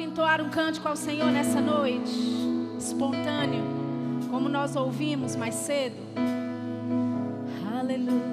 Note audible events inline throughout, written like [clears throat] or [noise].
pode entoar um cântico ao Senhor nessa noite, espontâneo, como nós ouvimos mais cedo. Aleluia.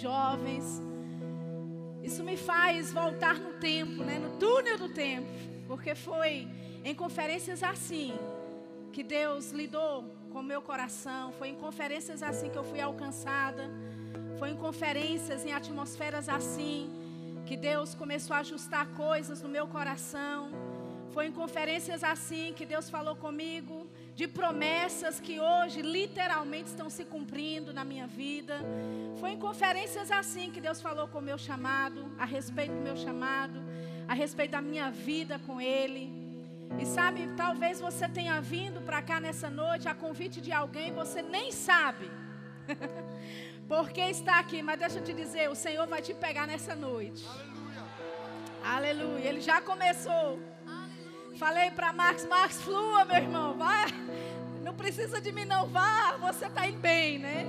Jovens. Isso me faz voltar no tempo, né? no túnel do tempo, porque foi em conferências assim que Deus lidou com meu coração, foi em conferências assim que eu fui alcançada, foi em conferências, em atmosferas assim que Deus começou a ajustar coisas no meu coração, foi em conferências assim que Deus falou comigo de promessas que hoje literalmente estão se cumprindo na minha vida. Foi em conferências assim que Deus falou com o meu chamado, a respeito do meu chamado, a respeito da minha vida com Ele. E sabe, talvez você tenha vindo para cá nessa noite a convite de alguém, você nem sabe. [laughs] Porque está aqui, mas deixa eu te dizer, o Senhor vai te pegar nessa noite. Aleluia. Ele já começou. Falei para Marcos, Marcos, flua, meu irmão, vai. [laughs] Não precisa de mim não, vá, você está indo bem, né?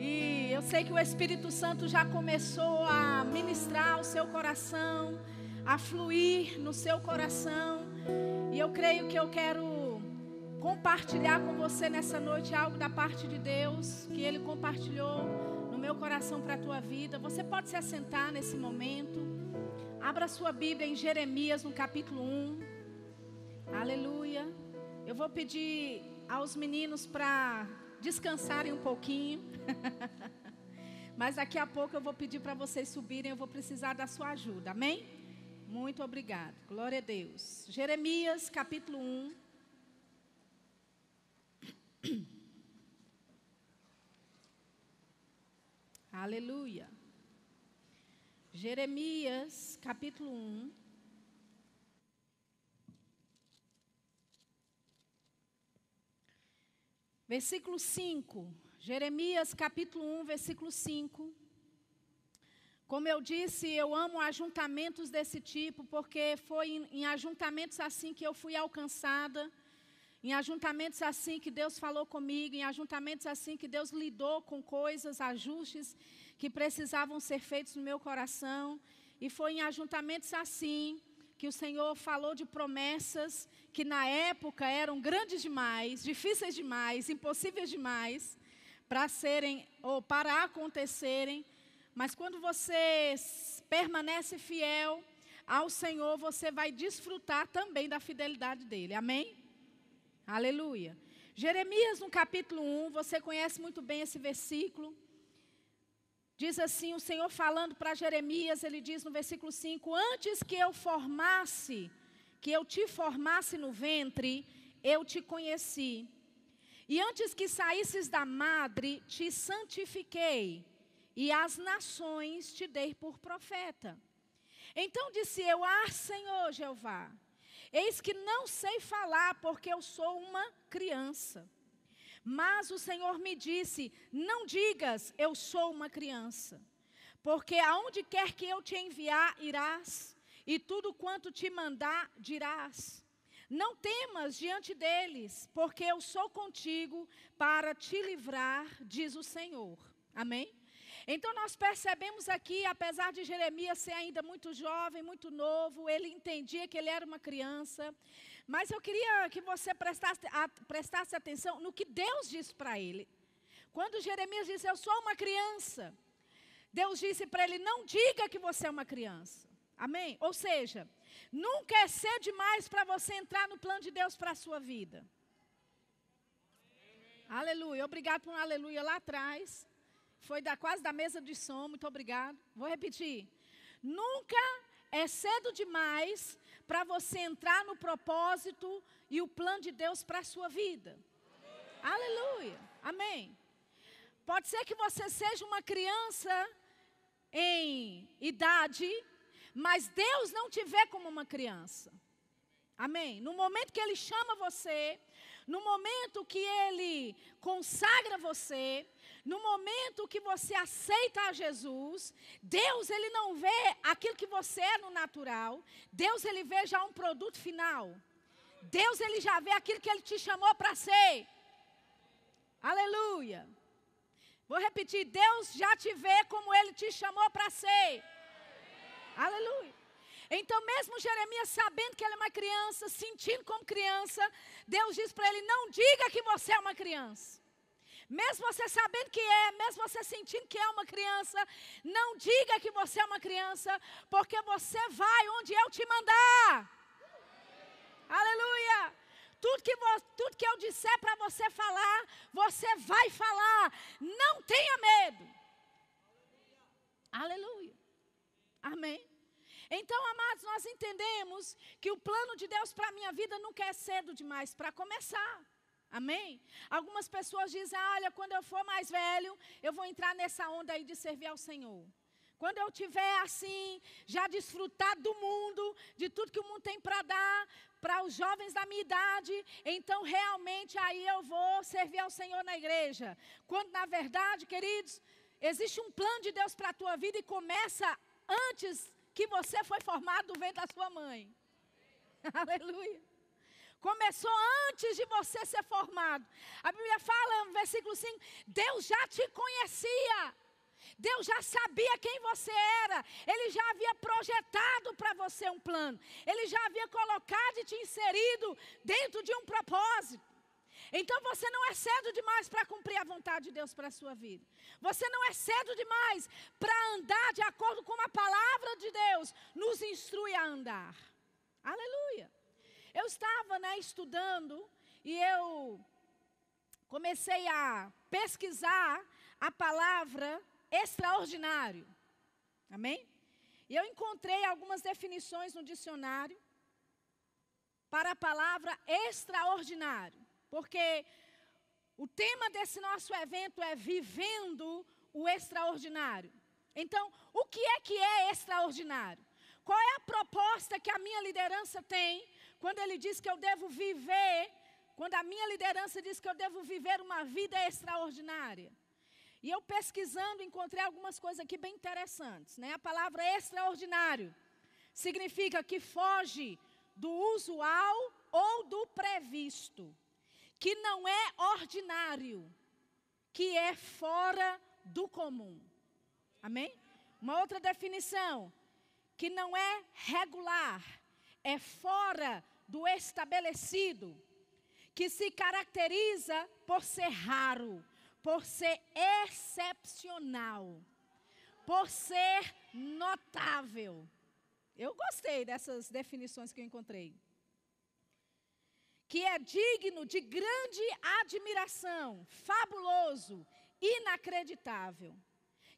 E eu sei que o Espírito Santo já começou a ministrar o seu coração, a fluir no seu coração. E eu creio que eu quero compartilhar com você nessa noite algo da parte de Deus que Ele compartilhou no meu coração para a tua vida. Você pode se assentar nesse momento. Abra sua Bíblia em Jeremias, no capítulo 1. Aleluia. Eu vou pedir aos meninos para descansarem um pouquinho. [laughs] Mas daqui a pouco eu vou pedir para vocês subirem, eu vou precisar da sua ajuda. Amém? Muito obrigado. Glória a Deus. Jeremias, capítulo 1. [clears throat] Aleluia. Jeremias, capítulo 1. Versículo 5. Jeremias, capítulo 1, versículo 5. Como eu disse, eu amo ajuntamentos desse tipo, porque foi em, em ajuntamentos assim que eu fui alcançada, em ajuntamentos assim que Deus falou comigo, em ajuntamentos assim que Deus lidou com coisas, ajustes que precisavam ser feitos no meu coração. E foi em ajuntamentos assim que o Senhor falou de promessas que na época eram grandes demais, difíceis demais, impossíveis demais para serem ou para acontecerem. Mas quando você permanece fiel ao Senhor, você vai desfrutar também da fidelidade dele. Amém? Aleluia. Jeremias, no capítulo 1, você conhece muito bem esse versículo. Diz assim: o Senhor falando para Jeremias, ele diz no versículo 5: Antes que eu formasse, que eu te formasse no ventre, eu te conheci. E antes que saísses da madre, te santifiquei e as nações te dei por profeta. Então disse eu: Ah, Senhor Jeová, eis que não sei falar, porque eu sou uma criança. Mas o Senhor me disse: Não digas, eu sou uma criança, porque aonde quer que eu te enviar, irás, e tudo quanto te mandar, dirás. Não temas diante deles, porque eu sou contigo para te livrar, diz o Senhor. Amém? Então nós percebemos aqui, apesar de Jeremias ser ainda muito jovem, muito novo, ele entendia que ele era uma criança. Mas eu queria que você prestasse, a, prestasse atenção no que Deus disse para ele. Quando Jeremias disse, Eu sou uma criança, Deus disse para ele: Não diga que você é uma criança. Amém? Ou seja, nunca é cedo demais para você entrar no plano de Deus para a sua vida. Aleluia. Obrigado por um aleluia lá atrás. Foi da, quase da mesa de som, muito obrigado. Vou repetir. Nunca é cedo demais para você entrar no propósito e o plano de Deus para a sua vida. Amém. Aleluia. Amém. Pode ser que você seja uma criança em idade, mas Deus não te vê como uma criança. Amém. No momento que Ele chama você, no momento que Ele consagra você, no momento que você aceita a Jesus, Deus ele não vê aquilo que você é no natural. Deus ele vê já um produto final. Deus ele já vê aquilo que ele te chamou para ser. Aleluia. Vou repetir, Deus já te vê como ele te chamou para ser. Aleluia. Então, mesmo Jeremias sabendo que ele é uma criança, sentindo como criança, Deus diz para ele: não diga que você é uma criança. Mesmo você sabendo que é, mesmo você sentindo que é uma criança, não diga que você é uma criança, porque você vai onde eu te mandar. Aleluia! Tudo que, tudo que eu disser para você falar, você vai falar. Não tenha medo. Aleluia. Amém. Então, amados, nós entendemos que o plano de Deus para a minha vida nunca é cedo demais para começar. Amém? Algumas pessoas dizem: olha, quando eu for mais velho, eu vou entrar nessa onda aí de servir ao Senhor. Quando eu tiver assim, já desfrutado do mundo, de tudo que o mundo tem para dar, para os jovens da minha idade, então realmente aí eu vou servir ao Senhor na igreja. Quando na verdade, queridos, existe um plano de Deus para a tua vida e começa antes que você foi formado no ventre da sua mãe. [laughs] Aleluia. Começou antes de você ser formado. A Bíblia fala no versículo 5: Deus já te conhecia. Deus já sabia quem você era. Ele já havia projetado para você um plano. Ele já havia colocado e te inserido dentro de um propósito. Então você não é cedo demais para cumprir a vontade de Deus para a sua vida. Você não é cedo demais para andar de acordo com a palavra de Deus nos instrui a andar. Aleluia. Eu estava né, estudando e eu comecei a pesquisar a palavra extraordinário. Amém? E eu encontrei algumas definições no dicionário para a palavra extraordinário. Porque o tema desse nosso evento é Vivendo o Extraordinário. Então, o que é que é extraordinário? Qual é a proposta que a minha liderança tem quando ele diz que eu devo viver, quando a minha liderança diz que eu devo viver uma vida extraordinária? E eu pesquisando encontrei algumas coisas aqui bem interessantes, né? A palavra extraordinário significa que foge do usual ou do previsto, que não é ordinário, que é fora do comum. Amém? Uma outra definição, que não é regular, é fora do estabelecido, que se caracteriza por ser raro, por ser excepcional, por ser notável. Eu gostei dessas definições que eu encontrei. Que é digno de grande admiração, fabuloso, inacreditável.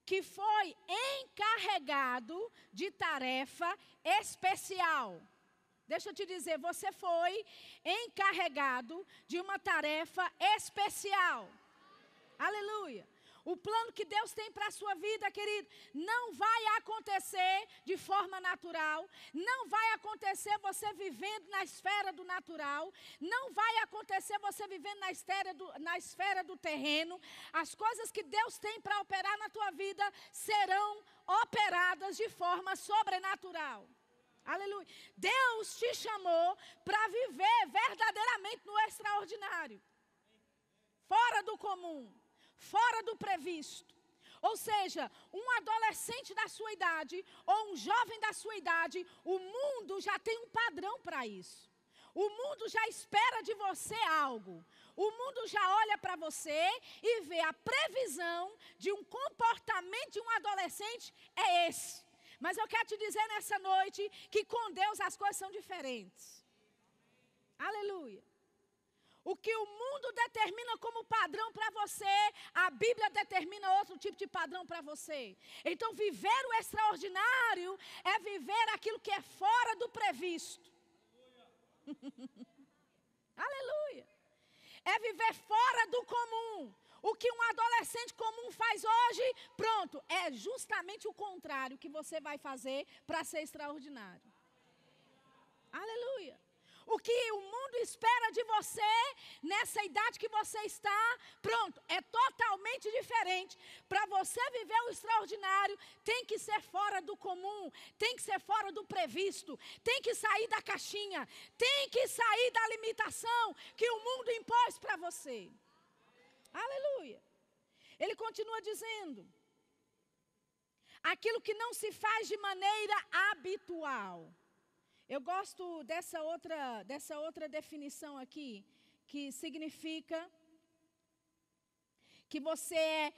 Que foi encarregado de tarefa especial. Deixa eu te dizer, você foi encarregado de uma tarefa especial. Aleluia. O plano que Deus tem para a sua vida, querido, não vai acontecer de forma natural, não vai acontecer você vivendo na esfera do natural, não vai acontecer você vivendo na esfera do, na esfera do terreno. As coisas que Deus tem para operar na tua vida serão operadas de forma sobrenatural. Aleluia. Deus te chamou para viver verdadeiramente no extraordinário, fora do comum fora do previsto. Ou seja, um adolescente da sua idade ou um jovem da sua idade, o mundo já tem um padrão para isso. O mundo já espera de você algo. O mundo já olha para você e vê a previsão de um comportamento de um adolescente é esse. Mas eu quero te dizer nessa noite que com Deus as coisas são diferentes. Aleluia. O que o mundo determina como padrão para você, a Bíblia determina outro tipo de padrão para você. Então, viver o extraordinário é viver aquilo que é fora do previsto. [laughs] Aleluia. É viver fora do comum. O que um adolescente comum faz hoje, pronto, é justamente o contrário que você vai fazer para ser extraordinário. Aleluia. O que o mundo espera de você nessa idade que você está, pronto, é totalmente diferente. Para você viver o extraordinário, tem que ser fora do comum, tem que ser fora do previsto, tem que sair da caixinha, tem que sair da limitação que o mundo impôs para você. Aleluia. Ele continua dizendo: aquilo que não se faz de maneira habitual. Eu gosto dessa outra, dessa outra definição aqui, que significa que você é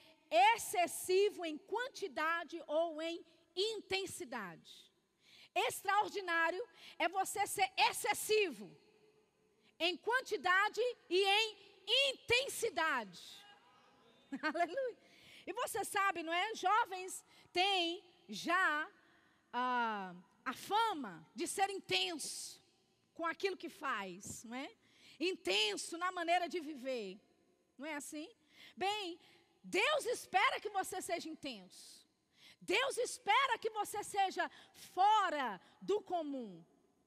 excessivo em quantidade ou em intensidade. Extraordinário é você ser excessivo em quantidade e em intensidade. [laughs] Aleluia. E você sabe, não é? Jovens têm já ah, a fama de ser intenso com aquilo que faz, não é? Intenso na maneira de viver. Não é assim? Bem, Deus espera que você seja intenso. Deus espera que você seja fora do comum.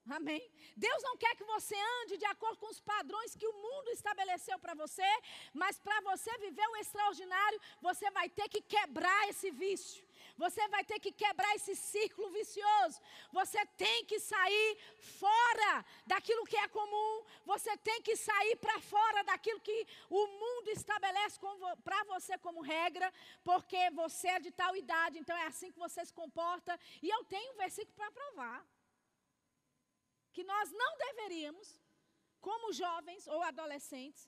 Amém? Deus não quer que você ande de acordo com os padrões que o mundo estabeleceu para você, mas para você viver o extraordinário, você vai ter que quebrar esse vício. Você vai ter que quebrar esse círculo vicioso. Você tem que sair fora daquilo que é comum. Você tem que sair para fora daquilo que o mundo estabelece para você como regra, porque você é de tal idade, então é assim que você se comporta. E eu tenho um versículo para provar. Que nós não deveríamos, como jovens ou adolescentes,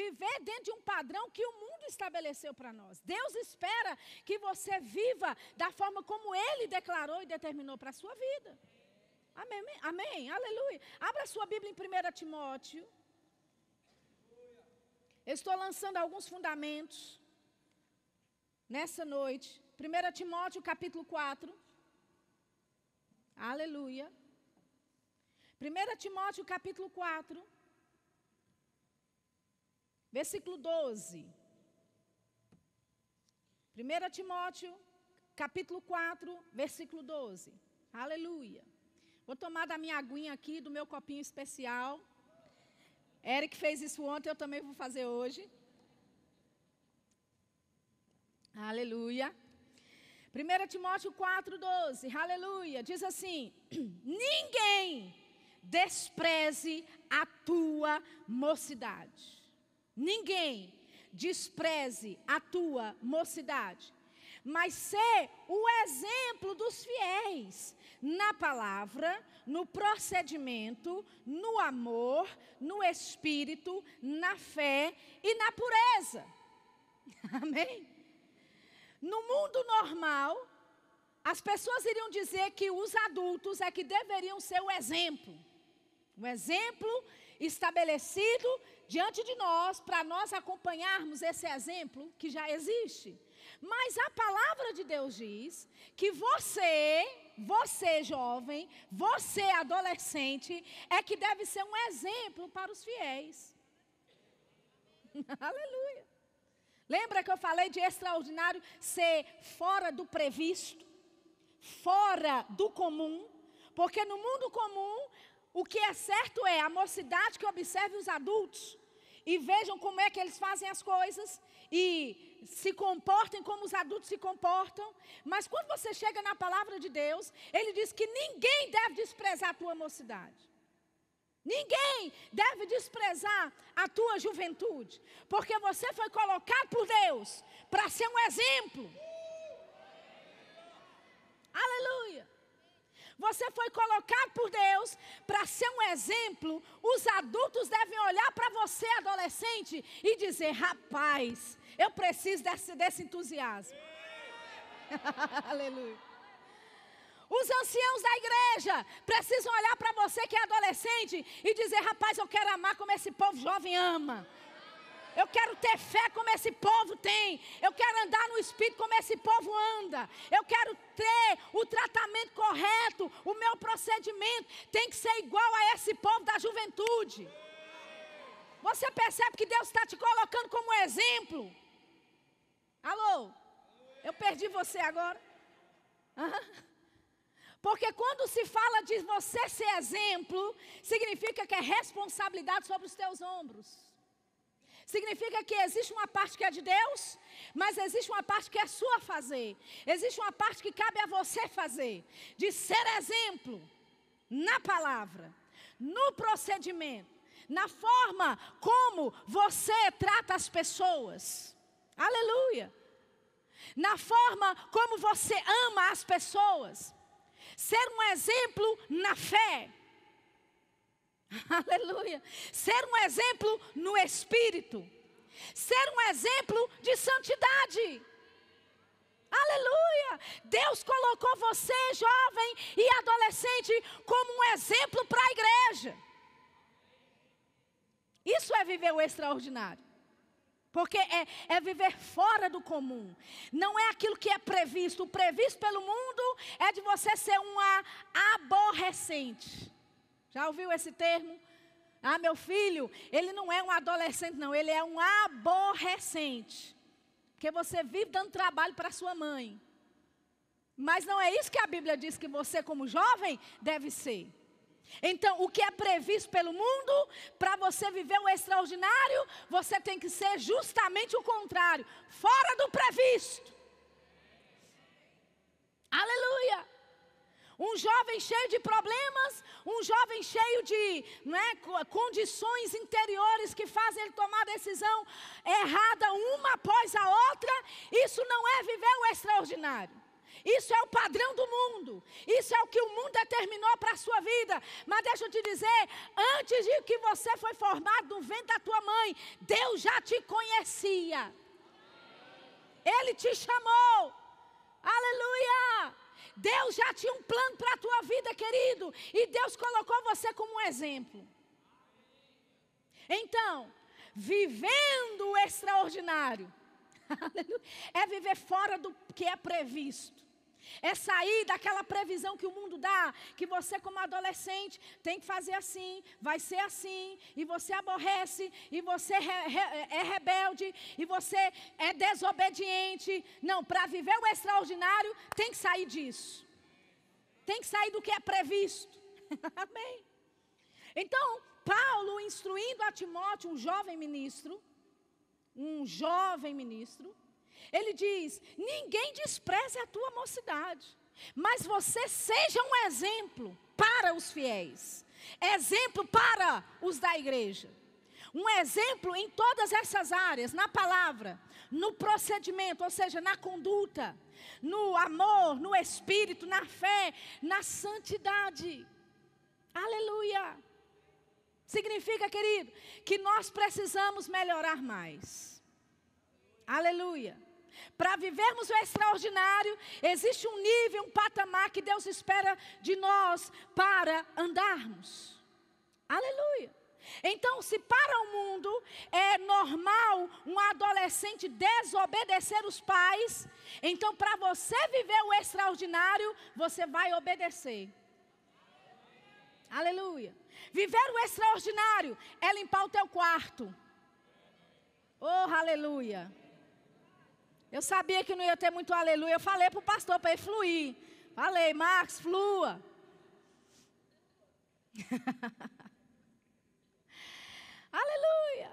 viver dentro de um padrão que o mundo estabeleceu para nós. Deus espera que você viva da forma como Ele declarou e determinou para a sua vida. Amém, amém, aleluia. Abra sua Bíblia em 1 Timóteo. Eu estou lançando alguns fundamentos nessa noite. 1 Timóteo capítulo 4. Aleluia. 1 Timóteo capítulo 4. versículo 12. 1 Timóteo, capítulo 4, versículo 12. Aleluia. Vou tomar da minha aguinha aqui, do meu copinho especial. Eric fez isso ontem, eu também vou fazer hoje. Aleluia. 1 Timóteo 4,12, aleluia, diz assim: [clears throat] Ninguém despreze a tua mocidade. Ninguém despreze a tua mocidade, mas ser o exemplo dos fiéis na palavra, no procedimento, no amor, no espírito, na fé e na pureza. [laughs] Amém? No mundo normal, as pessoas iriam dizer que os adultos é que deveriam ser o exemplo. O exemplo estabelecido diante de nós para nós acompanharmos esse exemplo que já existe. Mas a palavra de Deus diz que você, você jovem, você adolescente, é que deve ser um exemplo para os fiéis. [laughs] Aleluia. Lembra que eu falei de extraordinário ser fora do previsto, fora do comum? Porque no mundo comum, o que é certo é a mocidade que observe os adultos e vejam como é que eles fazem as coisas e se comportem como os adultos se comportam. Mas quando você chega na palavra de Deus, ele diz que ninguém deve desprezar a tua mocidade. Ninguém deve desprezar a tua juventude, porque você foi colocado por Deus para ser um exemplo. Aleluia. Você foi colocado por Deus para ser um exemplo. Os adultos devem olhar para você, adolescente, e dizer: rapaz, eu preciso desse, desse entusiasmo. [laughs] Aleluia. Os anciãos da igreja precisam olhar para você que é adolescente e dizer: rapaz, eu quero amar como esse povo jovem ama. Eu quero ter fé como esse povo tem. Eu quero andar no espírito como esse povo anda. Eu quero ter o tratamento correto. O meu procedimento tem que ser igual a esse povo da juventude. Você percebe que Deus está te colocando como exemplo? Alô? Eu perdi você agora? Porque quando se fala de você ser exemplo, significa que é responsabilidade sobre os teus ombros. Significa que existe uma parte que é de Deus, mas existe uma parte que é sua fazer. Existe uma parte que cabe a você fazer. De ser exemplo na palavra, no procedimento, na forma como você trata as pessoas. Aleluia. Na forma como você ama as pessoas. Ser um exemplo na fé. [laughs] Aleluia. Ser um exemplo no espírito. Ser um exemplo de santidade. Aleluia! Deus colocou você, jovem e adolescente, como um exemplo para a igreja. Isso é viver o extraordinário. Porque é, é, viver fora do comum. Não é aquilo que é previsto. O previsto pelo mundo é de você ser uma aborrecente. Já ouviu esse termo? Ah, meu filho, ele não é um adolescente, não. Ele é um aborrecente. Porque você vive dando trabalho para sua mãe. Mas não é isso que a Bíblia diz que você, como jovem, deve ser. Então, o que é previsto pelo mundo, para você viver o extraordinário, você tem que ser justamente o contrário fora do previsto. Aleluia! Um jovem cheio de problemas, um jovem cheio de é, condições interiores que fazem ele tomar decisão errada uma após a outra, isso não é viver o extraordinário. Isso é o padrão do mundo. Isso é o que o mundo determinou para a sua vida. Mas deixa eu te dizer: antes de que você foi formado no ventre da tua mãe, Deus já te conhecia. Ele te chamou. Aleluia! Deus já tinha um plano para a tua vida, querido. E Deus colocou você como um exemplo. Então, vivendo o extraordinário, [laughs] é viver fora do que é previsto. É sair daquela previsão que o mundo dá, que você, como adolescente, tem que fazer assim, vai ser assim, e você aborrece, e você é rebelde, e você é desobediente. Não, para viver o extraordinário, tem que sair disso. Tem que sair do que é previsto. [laughs] Amém. Então, Paulo instruindo a Timóteo, um jovem ministro, um jovem ministro, ele diz: ninguém despreze a tua mocidade, mas você seja um exemplo para os fiéis, exemplo para os da igreja. Um exemplo em todas essas áreas, na palavra, no procedimento, ou seja, na conduta, no amor, no espírito, na fé, na santidade. Aleluia. Significa, querido, que nós precisamos melhorar mais. Aleluia. Para vivermos o extraordinário, existe um nível, um patamar que Deus espera de nós para andarmos. Aleluia. Então, se para o mundo é normal um adolescente desobedecer os pais, então para você viver o extraordinário, você vai obedecer. Aleluia. Viver o extraordinário é limpar o teu quarto. Oh, aleluia. Eu sabia que não ia ter muito aleluia. Eu falei para o pastor para ele fluir. Falei, Marcos, flua. [laughs] aleluia.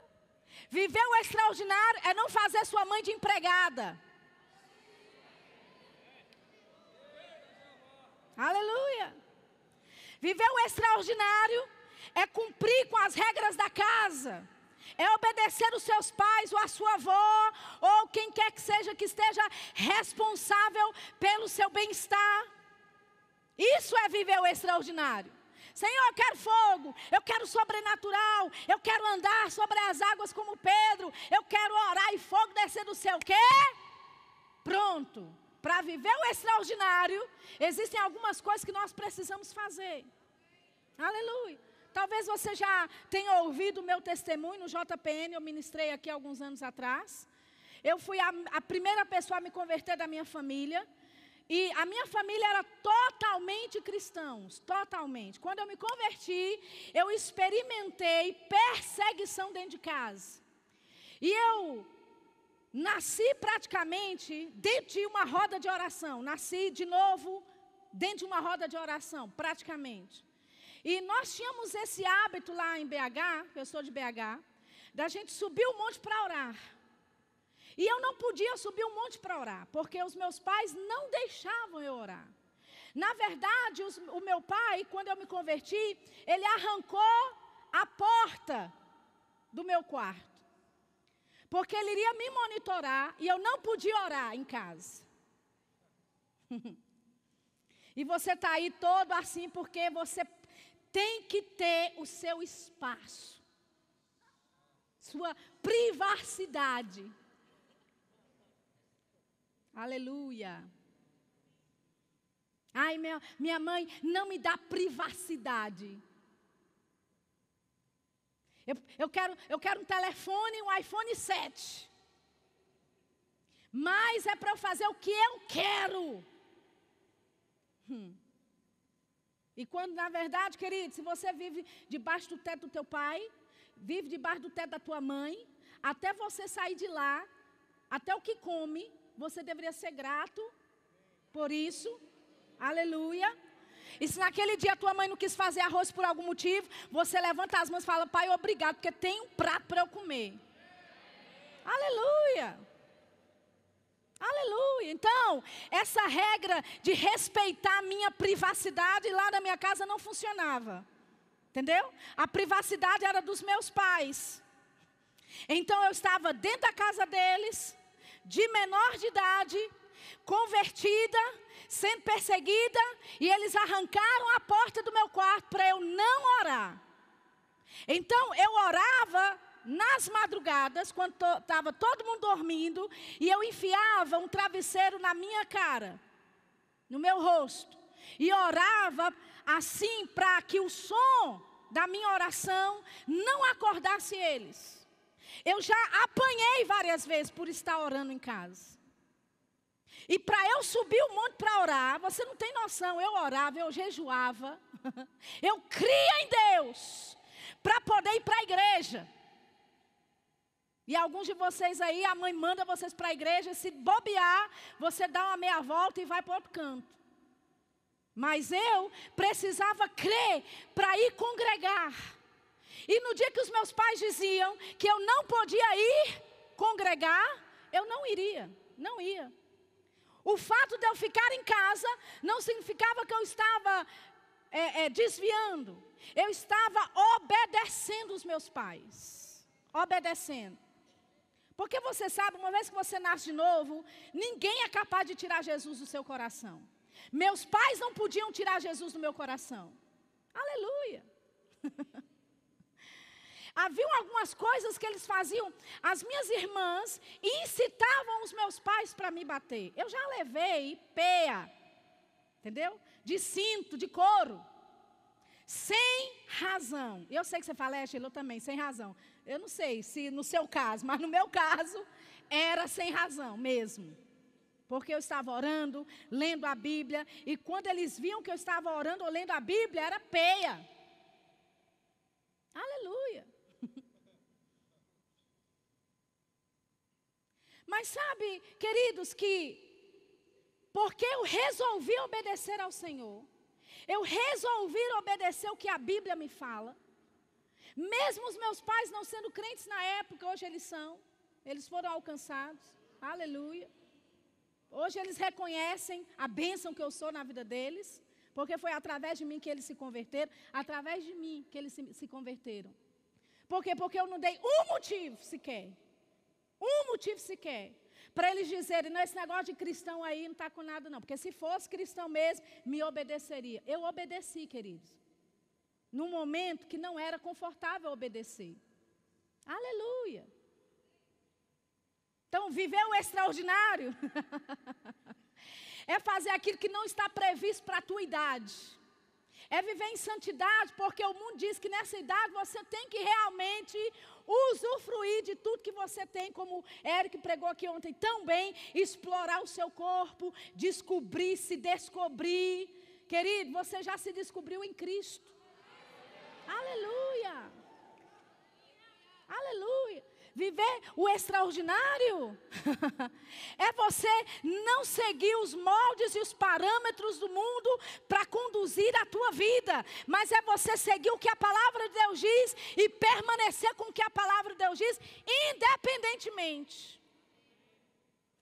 Viver o extraordinário é não fazer sua mãe de empregada. Aleluia. Viver o extraordinário é cumprir com as regras da casa é obedecer os seus pais ou a sua avó, ou quem quer que seja que esteja responsável pelo seu bem-estar. Isso é viver o extraordinário. Senhor, eu quero fogo, eu quero sobrenatural, eu quero andar sobre as águas como Pedro, eu quero orar e fogo descer do céu. Quê? Pronto. Para viver o extraordinário, existem algumas coisas que nós precisamos fazer. Aleluia. Talvez você já tenha ouvido o meu testemunho no JPN, eu ministrei aqui alguns anos atrás. Eu fui a, a primeira pessoa a me converter da minha família. E a minha família era totalmente cristãos, totalmente. Quando eu me converti, eu experimentei perseguição dentro de casa. E eu nasci praticamente dentro de uma roda de oração. Nasci de novo dentro de uma roda de oração, praticamente. E nós tínhamos esse hábito lá em BH, eu sou de BH, da gente subir o monte para orar. E eu não podia subir o monte para orar, porque os meus pais não deixavam eu orar. Na verdade, os, o meu pai, quando eu me converti, ele arrancou a porta do meu quarto. Porque ele iria me monitorar e eu não podia orar em casa. [laughs] e você está aí todo assim porque você tem que ter o seu espaço, sua privacidade. Aleluia. Ai, minha, minha mãe não me dá privacidade. Eu, eu, quero, eu quero um telefone, um iPhone 7. Mas é para eu fazer o que eu quero. Hum. E quando, na verdade, querido, se você vive debaixo do teto do teu pai, vive debaixo do teto da tua mãe, até você sair de lá, até o que come, você deveria ser grato por isso. Aleluia. E se naquele dia a tua mãe não quis fazer arroz por algum motivo, você levanta as mãos e fala: Pai, obrigado, porque tem um prato para eu comer. Aleluia. Aleluia. Então, essa regra de respeitar a minha privacidade lá na minha casa não funcionava. Entendeu? A privacidade era dos meus pais. Então eu estava dentro da casa deles, de menor de idade, convertida, sendo perseguida, e eles arrancaram a porta do meu quarto para eu não orar. Então eu orava nas madrugadas, quando estava to, todo mundo dormindo, e eu enfiava um travesseiro na minha cara, no meu rosto, e orava assim para que o som da minha oração não acordasse eles. Eu já apanhei várias vezes por estar orando em casa. E para eu subir o monte para orar, você não tem noção, eu orava, eu jejuava, [laughs] eu cria em Deus para poder ir para a igreja. E alguns de vocês aí, a mãe manda vocês para a igreja, se bobear, você dá uma meia volta e vai para outro canto. Mas eu precisava crer para ir congregar. E no dia que os meus pais diziam que eu não podia ir congregar, eu não iria, não ia. O fato de eu ficar em casa não significava que eu estava é, é, desviando. Eu estava obedecendo os meus pais. Obedecendo. Porque você sabe, uma vez que você nasce de novo, ninguém é capaz de tirar Jesus do seu coração. Meus pais não podiam tirar Jesus do meu coração. Aleluia. [laughs] Haviam algumas coisas que eles faziam, as minhas irmãs incitavam os meus pais para me bater. Eu já levei peia, entendeu? De cinto, de couro. Sem razão. Eu sei que você fala, é, Sheila, eu também, sem razão. Eu não sei se no seu caso, mas no meu caso, era sem razão mesmo. Porque eu estava orando, lendo a Bíblia, e quando eles viam que eu estava orando ou lendo a Bíblia, era peia. Aleluia. [laughs] Mas sabe, queridos, que porque eu resolvi obedecer ao Senhor, eu resolvi obedecer o que a Bíblia me fala, mesmo os meus pais não sendo crentes na época, hoje eles são, eles foram alcançados, aleluia. Hoje eles reconhecem a bênção que eu sou na vida deles, porque foi através de mim que eles se converteram, através de mim que eles se, se converteram. Por quê? Porque eu não dei um motivo sequer um motivo sequer. Para eles dizerem, não, esse negócio de cristão aí não está com nada, não. Porque se fosse cristão mesmo, me obedeceria. Eu obedeci, queridos. Num momento que não era confortável obedecer. Aleluia. Então, viver o extraordinário [laughs] é fazer aquilo que não está previsto para a tua idade. É viver em santidade, porque o mundo diz que nessa idade você tem que realmente usufruir de tudo que você tem, como Eric pregou aqui ontem tão bem, explorar o seu corpo, descobrir, se descobrir. Querido, você já se descobriu em Cristo. Aleluia. Aleluia. Viver o extraordinário [laughs] é você não seguir os moldes e os parâmetros do mundo para conduzir a tua vida, mas é você seguir o que a palavra de Deus diz e permanecer com o que a palavra de Deus diz, independentemente.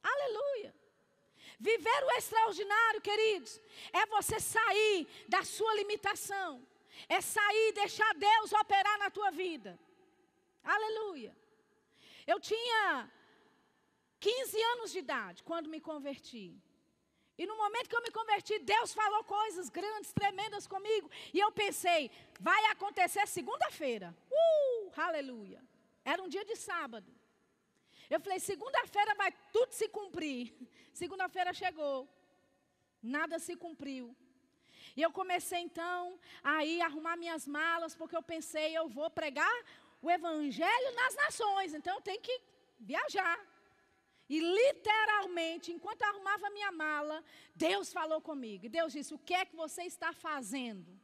Aleluia. Viver o extraordinário, queridos, é você sair da sua limitação, é sair e deixar Deus operar na tua vida. Aleluia. Eu tinha 15 anos de idade quando me converti. E no momento que eu me converti, Deus falou coisas grandes, tremendas comigo. E eu pensei, vai acontecer segunda-feira. Uh, aleluia. Era um dia de sábado. Eu falei, segunda-feira vai tudo se cumprir. [laughs] Segunda-feira chegou. Nada se cumpriu. E eu comecei então a ir arrumar minhas malas, porque eu pensei, eu vou pregar o evangelho nas nações, então eu tenho que viajar. E literalmente, enquanto eu arrumava minha mala, Deus falou comigo. E Deus disse: O que é que você está fazendo?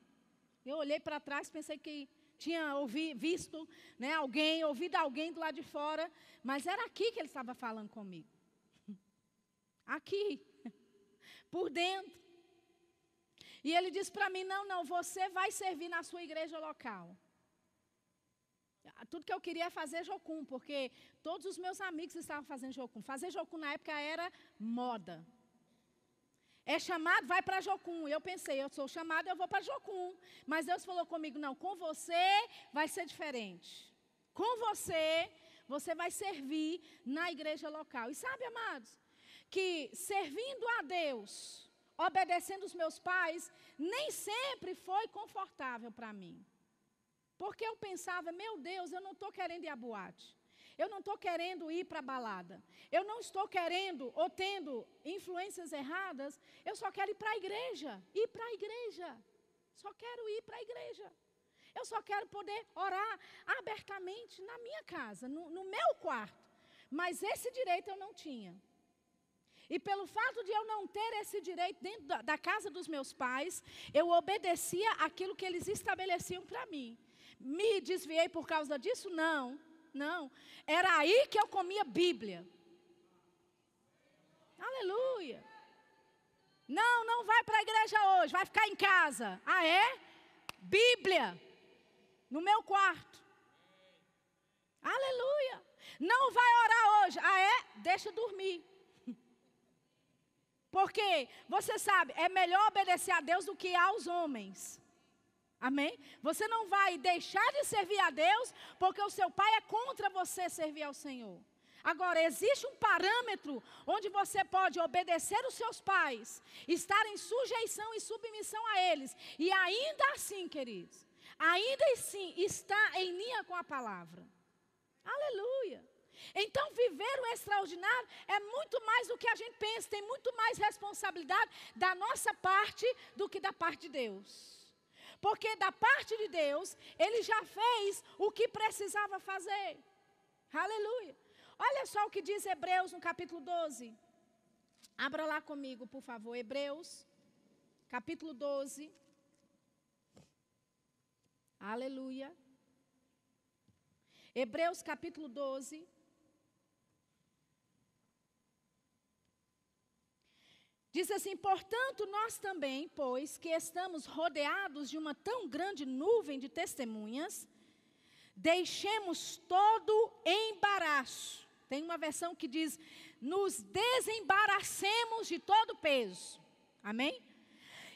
Eu olhei para trás, pensei que tinha ouvi, visto né, alguém, ouvido alguém do lado de fora, mas era aqui que ele estava falando comigo. [laughs] Aqui, [laughs] por dentro. E ele disse para mim: Não, não, você vai servir na sua igreja local. Tudo que eu queria é fazer jocum, porque todos os meus amigos estavam fazendo jocum. Fazer jocum na época era moda. É chamado, vai para Jocum. Eu pensei, eu sou chamado, eu vou para Jocum. Mas Deus falou comigo: não, com você vai ser diferente. Com você, você vai servir na igreja local. E sabe, amados, que servindo a Deus, obedecendo os meus pais, nem sempre foi confortável para mim. Porque eu pensava, meu Deus, eu não estou querendo ir à boate. Eu não estou querendo ir para a balada. Eu não estou querendo ou tendo influências erradas. Eu só quero ir para a igreja. Ir para a igreja. Só quero ir para a igreja. Eu só quero poder orar abertamente na minha casa, no, no meu quarto. Mas esse direito eu não tinha. E pelo fato de eu não ter esse direito dentro da, casa dos meus pais, eu obedecia aquilo que eles estabeleciam para mim. Me desviei por causa disso? Não, não. Era aí que eu comia Bíblia. Aleluia. Não, não vai para a igreja hoje, vai ficar em casa. Ah, é? Bíblia. No meu quarto. Aleluia. Não vai orar hoje. Ah, é? Deixa dormir. Porque você sabe, é melhor obedecer a Deus do que aos homens. Amém? Você não vai deixar de servir a Deus porque o seu pai é contra você servir ao Senhor. Agora, existe um parâmetro onde você pode obedecer os seus pais, estar em sujeição e submissão a eles, e ainda assim, queridos, ainda assim está em linha com a palavra. Aleluia. Então, viver o extraordinário é muito mais do que a gente pensa, tem muito mais responsabilidade da nossa parte do que da parte de Deus. Porque da parte de Deus, Ele já fez o que precisava fazer. Aleluia. Olha só o que diz Hebreus no capítulo 12. Abra lá comigo, por favor. Hebreus, capítulo 12. Aleluia. Hebreus, capítulo 12. Diz assim: portanto, nós também, pois que estamos rodeados de uma tão grande nuvem de testemunhas, deixemos todo embaraço tem uma versão que diz: nos desembaracemos de todo peso. Amém?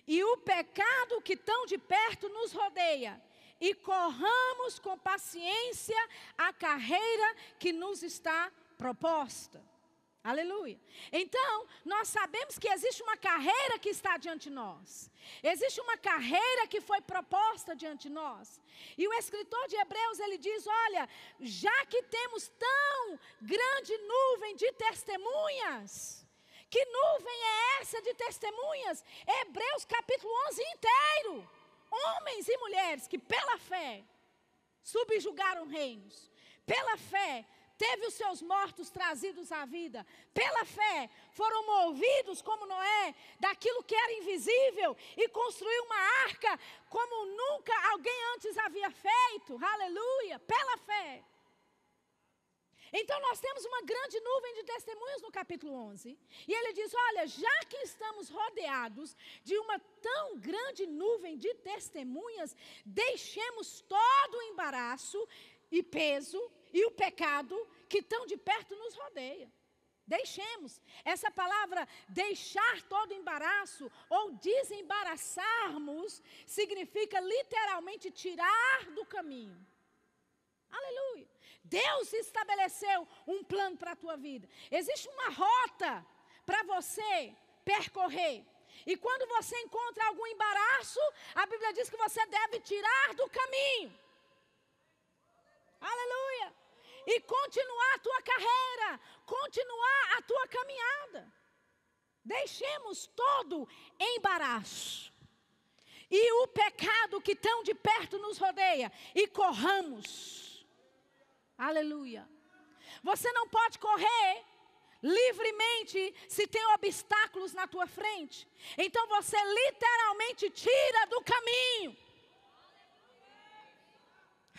E o pecado que tão de perto nos rodeia, e corramos com paciência a carreira que nos está proposta. Aleluia. Então, nós sabemos que existe uma carreira que está diante de nós. Existe uma carreira que foi proposta diante de nós. E o escritor de Hebreus, ele diz: Olha, já que temos tão grande nuvem de testemunhas, que nuvem é essa de testemunhas? Hebreus capítulo 11 inteiro. Homens e mulheres que, pela fé, subjugaram reinos, pela fé, teve os seus mortos trazidos à vida. Pela fé, foram movidos como Noé, daquilo que era invisível, e construiu uma arca como nunca alguém antes havia feito. Aleluia! Pela fé. Então nós temos uma grande nuvem de testemunhas no capítulo 11. E ele diz: Olha, já que estamos rodeados de uma tão grande nuvem de testemunhas, deixemos todo o embaraço e peso e o pecado que tão de perto nos rodeia. Deixemos. Essa palavra deixar todo embaraço ou desembaraçarmos significa literalmente tirar do caminho. Aleluia. Deus estabeleceu um plano para a tua vida. Existe uma rota para você percorrer. E quando você encontra algum embaraço, a Bíblia diz que você deve tirar do caminho. Aleluia. E continuar a tua carreira, continuar a tua caminhada. Deixemos todo embaraço e o pecado que tão de perto nos rodeia e corramos. Aleluia. Você não pode correr livremente se tem obstáculos na tua frente. Então você literalmente tira do caminho.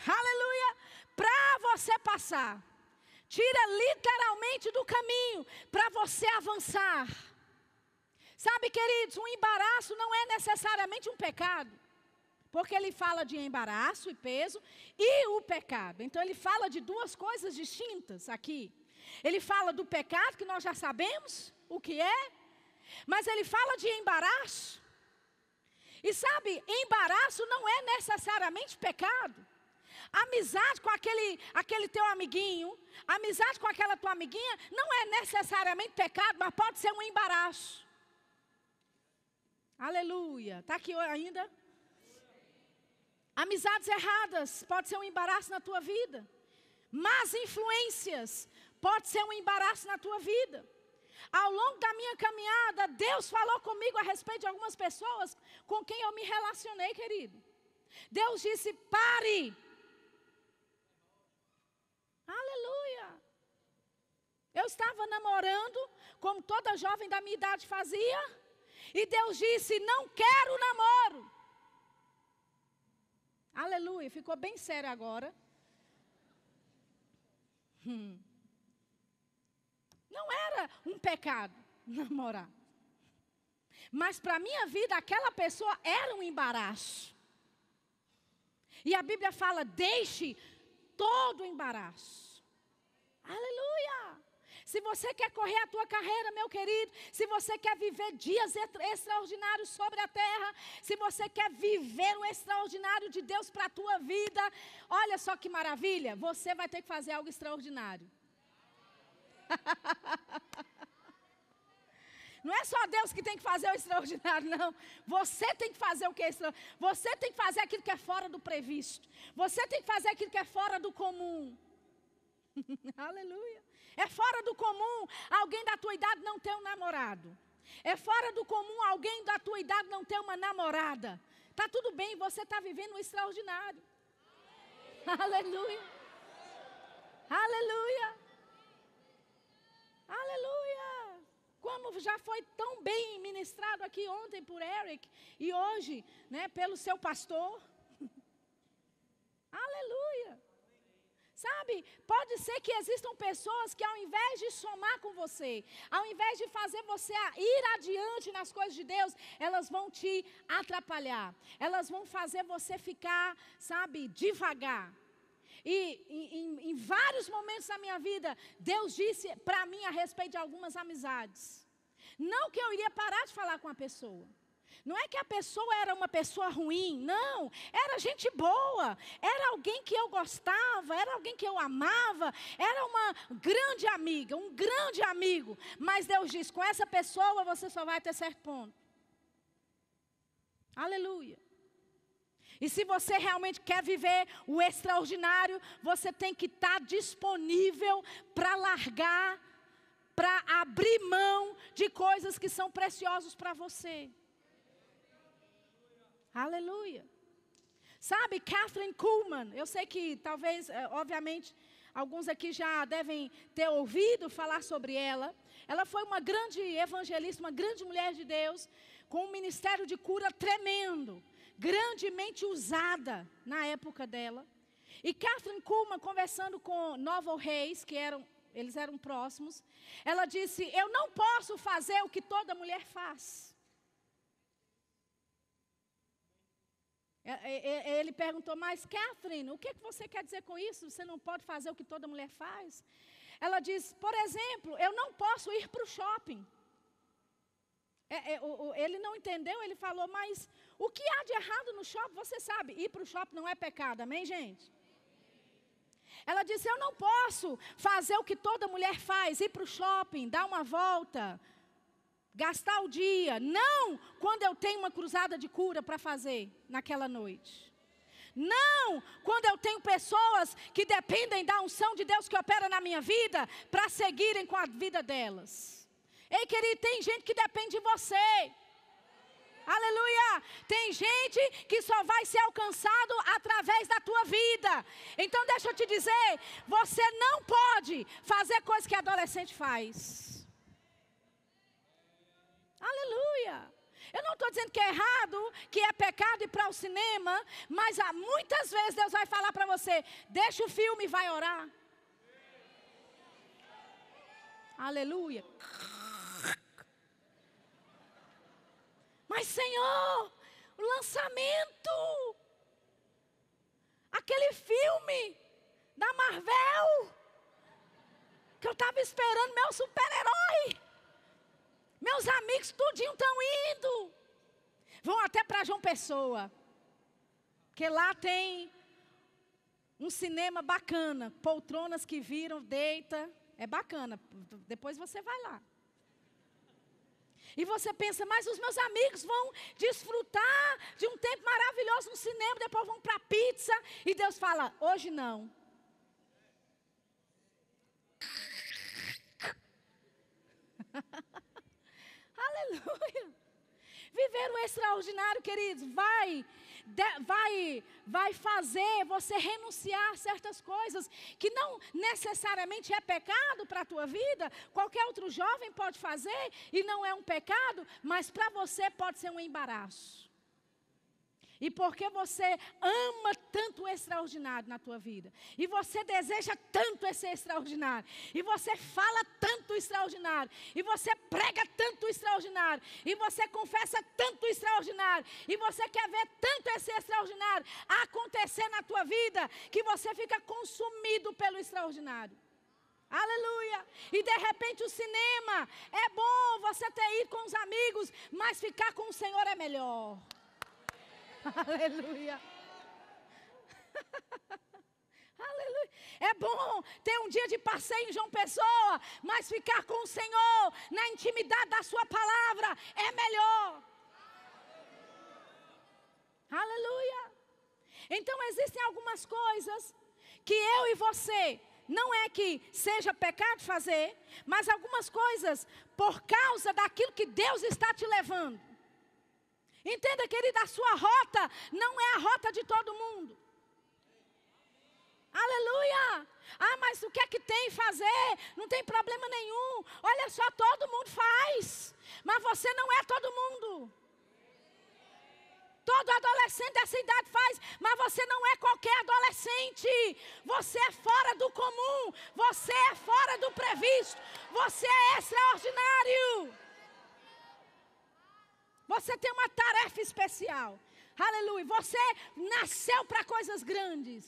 Aleluia para você passar. Tira literalmente do caminho para você avançar. Sabe, queridos, um embaraço não é necessariamente um pecado. Porque ele fala de embaraço e peso e o pecado. Então ele fala de duas coisas distintas aqui. Ele fala do pecado, que nós já sabemos o que é, mas ele fala de embaraço. E sabe, embaraço não é necessariamente pecado. Amizade com aquele, aquele teu amiguinho, amizade com aquela tua amiguinha, não é necessariamente pecado, mas pode ser um embaraço. Aleluia. Está aqui ainda? Amizades erradas pode ser um embaraço na tua vida. Más influências pode ser um embaraço na tua vida. Ao longo da minha caminhada, Deus falou comigo a respeito de algumas pessoas com quem eu me relacionei, querido. Deus disse: pare, Aleluia. Eu estava namorando, como toda jovem da minha idade fazia, e Deus disse: Não quero namoro. Aleluia, ficou bem sério agora. Hum. Não era um pecado [laughs] namorar. Mas para a minha vida, aquela pessoa era um embaraço. E a Bíblia fala: deixe todo o embaraço. Aleluia! Se você quer correr a tua carreira, meu querido, se você quer viver dias extraordinários sobre a terra, se você quer viver o extraordinário de Deus para a tua vida, olha só que maravilha, você vai ter que fazer algo extraordinário. [laughs] Não é só Deus que tem que fazer o extraordinário, não. Você tem que fazer o que é extraordinário. Você tem que fazer aquilo que é fora do previsto. Você tem que fazer aquilo que é fora do comum. [laughs] Aleluia. É fora do comum alguém da tua idade não ter um namorado. É fora do comum alguém da tua idade não ter uma namorada. Tá tudo bem, você está vivendo um extraordinário. [laughs] Aleluia. Aleluia. Aleluia. Como já foi tão bem ministrado aqui ontem por Eric e hoje, né, pelo seu pastor. [laughs] Aleluia. Sabe, pode ser que existam pessoas que ao invés de somar com você, ao invés de fazer você ir adiante nas coisas de Deus, elas vão te atrapalhar. Elas vão fazer você ficar, sabe, devagar. E em, em vários momentos da minha vida, Deus disse para mim a respeito de algumas amizades. Não que eu iria parar de falar com a pessoa. Não é que a pessoa era uma pessoa ruim, não. Era gente boa. Era alguém que eu gostava, era alguém que eu amava, era uma grande amiga, um grande amigo. Mas Deus diz: com essa pessoa você só vai até certo ponto. Aleluia. E se você realmente quer viver o extraordinário, você tem que estar disponível para largar, para abrir mão de coisas que são preciosas para você. Aleluia. Sabe, Catherine Kuhlman, eu sei que talvez, eh, obviamente, alguns aqui já devem ter ouvido falar sobre ela. Ela foi uma grande evangelista, uma grande mulher de Deus, com um ministério de cura tremendo, grandemente usada na época dela. E Catherine Kuhlman, conversando com Novel Reis, que eram, eles eram próximos, ela disse: Eu não posso fazer o que toda mulher faz. É, é, é, ele perguntou, mas Catherine, o que você quer dizer com isso? Você não pode fazer o que toda mulher faz? Ela diz, por exemplo, eu não posso ir para o shopping. É, é, ele não entendeu, ele falou, mas o que há de errado no shopping? Você sabe, ir para o shopping não é pecado, amém, gente? Ela disse: Eu não posso fazer o que toda mulher faz, ir para o shopping, dar uma volta, gastar o dia, não quando eu tenho uma cruzada de cura para fazer naquela noite. Não quando eu tenho pessoas que dependem da unção de Deus que opera na minha vida para seguirem com a vida delas. Ei, querido, tem gente que depende de você. Aleluia! Tem gente que só vai ser alcançado através da tua vida. Então deixa eu te dizer, você não pode fazer coisas que adolescente faz. Aleluia. Eu não estou dizendo que é errado, que é pecado ir para o cinema, mas há, muitas vezes Deus vai falar para você: deixa o filme e vai orar. Aleluia. Mas, Senhor, o lançamento, aquele filme da Marvel, que eu estava esperando, meu super-herói. Meus amigos tudinho estão indo. Vão até para João Pessoa. Porque lá tem um cinema bacana. Poltronas que viram, deita. É bacana. Depois você vai lá. E você pensa, mas os meus amigos vão desfrutar de um tempo maravilhoso no cinema, depois vão para pizza. E Deus fala: hoje não. [laughs] Aleluia. Viver o extraordinário, queridos, vai vai, vai fazer você renunciar a certas coisas que não necessariamente é pecado para a tua vida. Qualquer outro jovem pode fazer e não é um pecado, mas para você pode ser um embaraço. E porque você ama tanto o extraordinário na tua vida. E você deseja tanto esse extraordinário. E você fala tanto o extraordinário. E você prega tanto o extraordinário. E você confessa tanto o extraordinário. E você quer ver tanto esse extraordinário acontecer na tua vida. Que você fica consumido pelo extraordinário. Aleluia! E de repente o cinema é bom você ter ido com os amigos, mas ficar com o Senhor é melhor. [laughs] Aleluia. [laughs] Aleluia. É bom ter um dia de passeio em João Pessoa, mas ficar com o Senhor na intimidade da Sua palavra é melhor. Aleluia. Então existem algumas coisas que eu e você não é que seja pecado fazer, mas algumas coisas por causa daquilo que Deus está te levando. Entenda, querida, a sua rota não é a rota de todo mundo. Aleluia! Ah, mas o que é que tem fazer? Não tem problema nenhum. Olha só, todo mundo faz. Mas você não é todo mundo. Todo adolescente dessa idade faz, mas você não é qualquer adolescente. Você é fora do comum. Você é fora do previsto. Você é extraordinário. Você tem uma tarefa especial. Aleluia. Você nasceu para coisas grandes.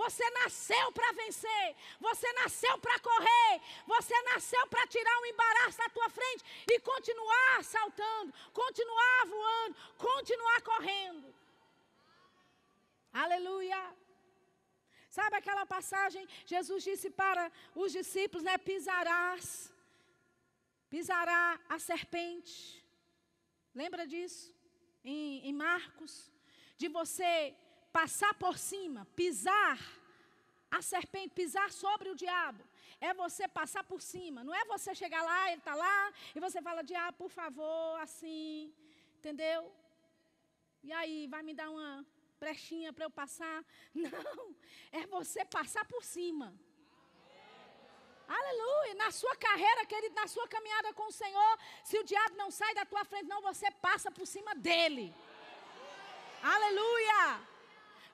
Você nasceu para vencer. Você nasceu para correr. Você nasceu para tirar um embaraço da tua frente e continuar saltando, continuar voando, continuar correndo. Aleluia. Sabe aquela passagem? Jesus disse para os discípulos, né? Pisarás, pisará a serpente Lembra disso? Em, em Marcos. De você passar por cima, pisar a serpente, pisar sobre o diabo. É você passar por cima. Não é você chegar lá, ele está lá, e você fala, diabo, por favor, assim. Entendeu? E aí, vai me dar uma brechinha para eu passar? [laughs] Não. É você passar por cima. Aleluia. Na sua carreira, querido, na sua caminhada com o Senhor, se o diabo não sai da tua frente, não, você passa por cima dele. Aleluia.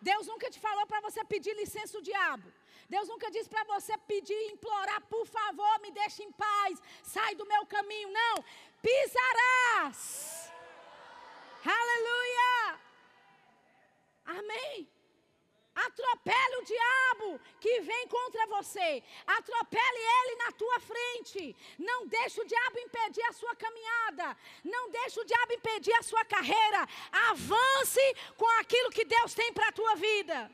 Deus nunca te falou para você pedir licença ao diabo. Deus nunca disse para você pedir, implorar, por favor, me deixe em paz, sai do meu caminho. Não, pisarás. Aleluia. Amém. Atropele o diabo que vem contra você. Atropele ele na tua frente. Não deixe o diabo impedir a sua caminhada. Não deixe o diabo impedir a sua carreira. Avance com aquilo que Deus tem para a tua vida.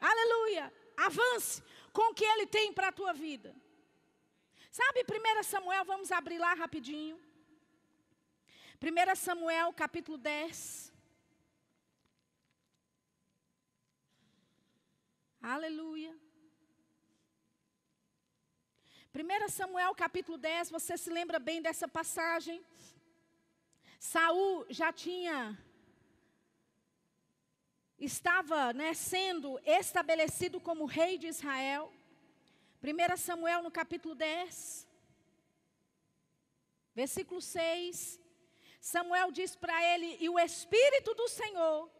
Aleluia. Avance com o que ele tem para a tua vida. Sabe 1 Samuel, vamos abrir lá rapidinho. 1 Samuel capítulo 10. Aleluia. 1 Samuel capítulo 10, você se lembra bem dessa passagem? Saul já tinha estava né, sendo estabelecido como rei de Israel. 1 Samuel no capítulo 10, versículo 6. Samuel diz para ele: E o Espírito do Senhor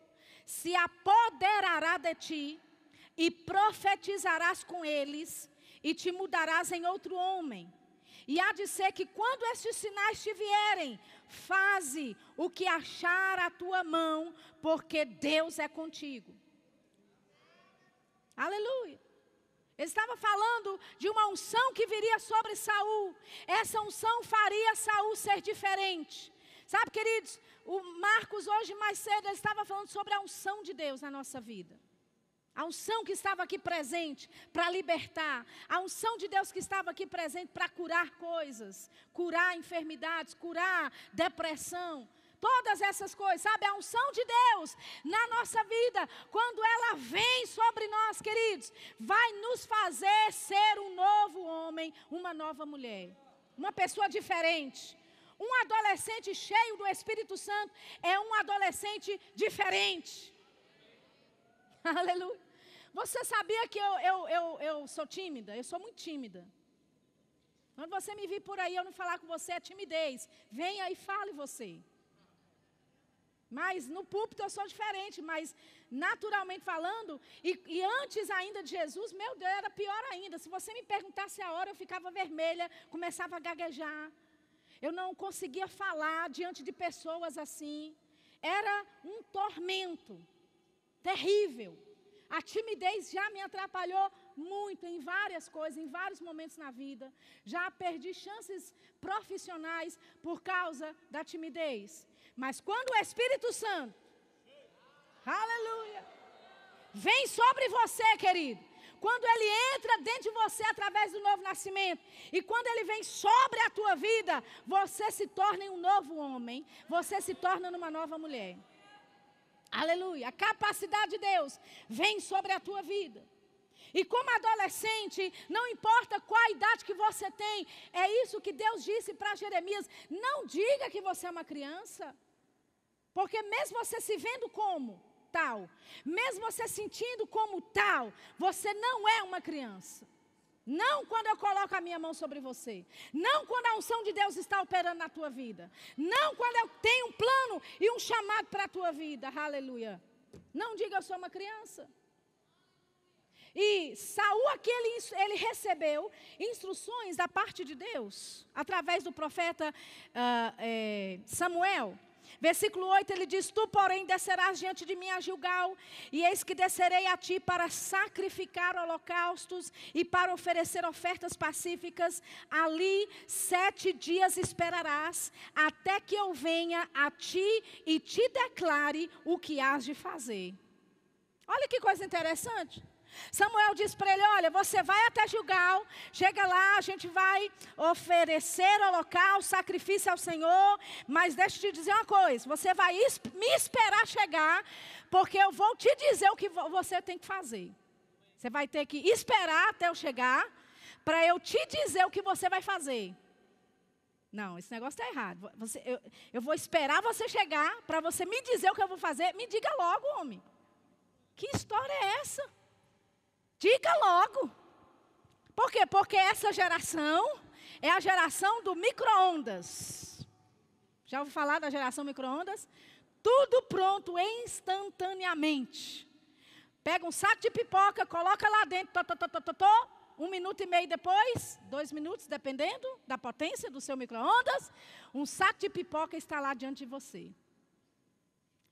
se apoderará de ti e profetizarás com eles, e te mudarás em outro homem. E há de ser que quando estes sinais te vierem, faze o que achar a tua mão, porque Deus é contigo. Aleluia. Ele estava falando de uma unção que viria sobre Saul. Essa unção faria Saul ser diferente. Sabe, queridos, o Marcos hoje mais cedo ele estava falando sobre a unção de Deus na nossa vida. A unção que estava aqui presente para libertar. A unção de Deus que estava aqui presente para curar coisas, curar enfermidades, curar depressão. Todas essas coisas, sabe? A unção de Deus na nossa vida, quando ela vem sobre nós, queridos, vai nos fazer ser um novo homem, uma nova mulher. Uma pessoa diferente. Um adolescente cheio do Espírito Santo é um adolescente diferente. [laughs] Aleluia. Você sabia que eu, eu, eu, eu sou tímida? Eu sou muito tímida. Quando você me vir por aí, eu não falar com você, é timidez. Venha e fale você. Mas no púlpito eu sou diferente, mas naturalmente falando, e, e, antes ainda de Jesus, meu Deus, era pior ainda. Se você me perguntasse a hora, eu ficava vermelha, começava a gaguejar. Eu não conseguia falar diante de pessoas assim. Era um tormento terrível. A timidez já me atrapalhou muito em várias coisas, em vários momentos na vida. Já perdi chances profissionais por causa da timidez. Mas quando o Espírito Santo, aleluia, vem sobre você, querido, quando ele entra dentro de você através do novo nascimento, e quando ele vem sobre a tua vida, você se torna um novo homem, você se torna uma nova mulher. Aleluia. A capacidade de Deus vem sobre a tua vida. E como adolescente, não importa qual a idade que você tem, é isso que Deus disse para Jeremias: não diga que você é uma criança. Porque mesmo você se vendo como tal, mesmo você sentindo como tal, você não é uma criança. Não quando eu coloco a minha mão sobre você. Não quando a unção de Deus está operando na tua vida. Não quando eu tenho um plano e um chamado para a tua vida. Aleluia. Não diga eu sou uma criança. E Saul aqui ele, ele, recebeu instruções da parte de Deus através do profeta uh, Samuel. Versículo 8 ele diz: Tu, porém, descerás diante de mim a Gilgal, e eis que descerei a ti para sacrificar holocaustos e para oferecer ofertas pacíficas. Ali sete dias esperarás, até que eu venha a ti e te declare o que has de fazer. Olha que coisa interessante. Samuel disse para ele: Olha, você vai até Gilgal, chega lá, a gente vai oferecer holocausto, sacrifício ao Senhor, mas deixa eu te dizer uma coisa: você vai me esperar chegar, porque eu vou te dizer o que você tem que fazer. Você vai ter que esperar até eu chegar, para eu te dizer o que você vai fazer. Não, esse negócio está errado. Você, eu, eu vou esperar você chegar para você me dizer o que eu vou fazer. Me diga logo, homem. Que história é essa? Diga logo. Por quê? Porque essa geração é a geração do micro-ondas. Já ouviu falar da geração micro-ondas? Tudo pronto instantaneamente. Pega um saco de pipoca, coloca lá dentro, tó, tó, tó, um minuto e meio depois, dois minutos, dependendo da potência do seu micro-ondas, um saco de pipoca está lá diante de você.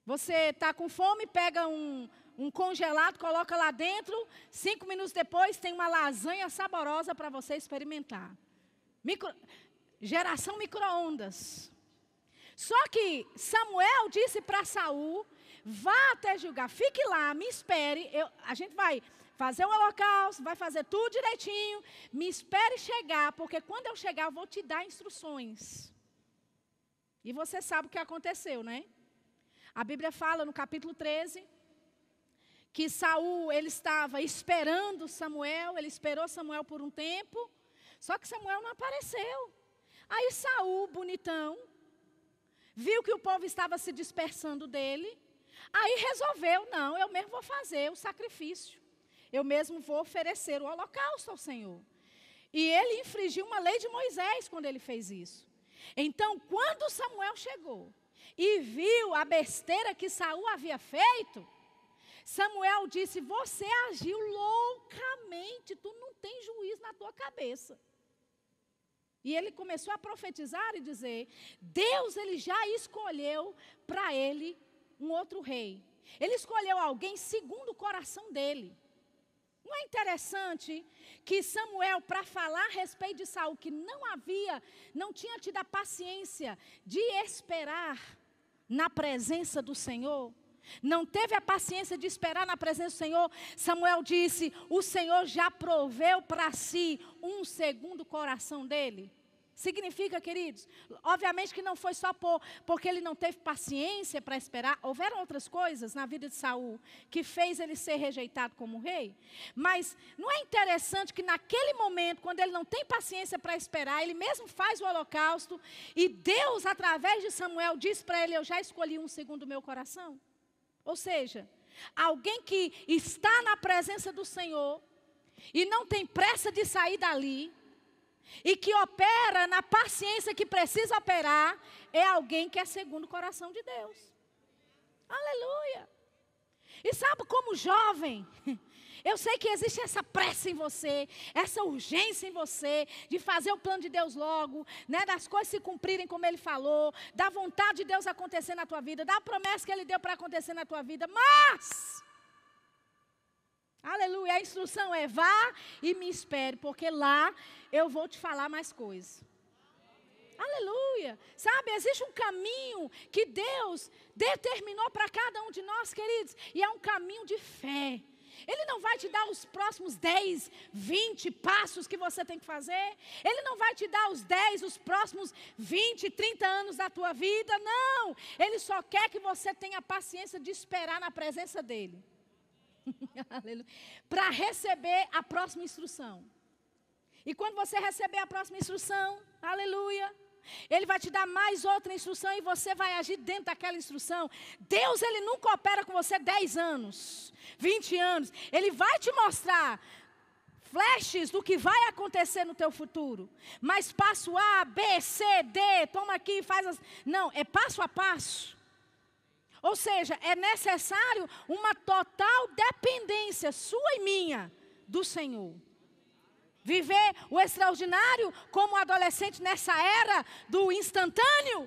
Você está com fome, pega um, um congelado, coloca lá dentro. Cinco minutos depois tem uma lasanha saborosa para você experimentar. Micro, geração micro-ondas. Só que Samuel disse para Saul: vá até julgar, fique lá, me espere. Eu, a gente vai fazer o holocausto, vai fazer tudo direitinho. Me espere chegar, porque quando eu chegar, eu vou te dar instruções. E você sabe o que aconteceu, né? A Bíblia fala no capítulo 13 que Saul ele estava esperando Samuel, ele esperou Samuel por um tempo, só que Samuel não apareceu. Aí Saul, bonitão, viu que o povo estava se dispersando dele, aí resolveu, não, eu mesmo vou fazer o sacrifício. Eu mesmo vou oferecer o holocausto ao Senhor. E ele infringiu uma lei de Moisés quando ele fez isso. Então, quando Samuel chegou e viu a besteira que Saul havia feito, Samuel disse: Você agiu loucamente, tu não tem juiz na tua cabeça. E ele começou a profetizar e dizer: Deus ele já escolheu para ele um outro rei. Ele escolheu alguém segundo o coração dele. Não é interessante que Samuel, para falar a respeito de Saul, que não havia, não tinha tido a paciência de esperar na presença do Senhor, não teve a paciência de esperar na presença do Senhor, Samuel disse: O Senhor já proveu para si um segundo coração dele. Significa, queridos, obviamente que não foi só por, porque ele não teve paciência para esperar. Houveram outras coisas na vida de Saul que fez ele ser rejeitado como rei. Mas não é interessante que naquele momento, quando ele não tem paciência para esperar, ele mesmo faz o holocausto e Deus, através de Samuel, diz para ele: Eu já escolhi um segundo meu coração. Ou seja, alguém que está na presença do Senhor e não tem pressa de sair dali e que opera na paciência que precisa operar, é alguém que é segundo o coração de Deus. Aleluia. E sabe como jovem, [laughs] eu sei que existe essa pressa em você, essa urgência em você de fazer o plano de Deus logo, né, das coisas se cumprirem como ele falou, da vontade de Deus acontecer na tua vida, da promessa que ele deu para acontecer na tua vida, mas Aleluia. A instrução é vá e me espere, porque lá eu vou te falar mais coisas. Aleluia. Sabe, existe um caminho que Deus determinou para cada um de nós, queridos, e é um caminho de fé. Ele não vai te dar os próximos 10, 20 passos que você tem que fazer. Ele não vai te dar os 10, os próximos 20, 30 anos da tua vida. Não. Ele só quer que você tenha paciência de esperar na presença dEle. [laughs] para receber a próxima instrução. E quando você receber a próxima instrução, aleluia, ele vai te dar mais outra instrução e você vai agir dentro daquela instrução. Deus, ele nunca opera com você 10 anos, 20 anos. Ele vai te mostrar flashes do que vai acontecer no teu futuro. Mas passo A, B, C, D, toma aqui, faz as... Não, é passo a passo. Ou seja, é necessário uma total dependência sua e minha do Senhor. Viver o extraordinário como adolescente nessa era do instantâneo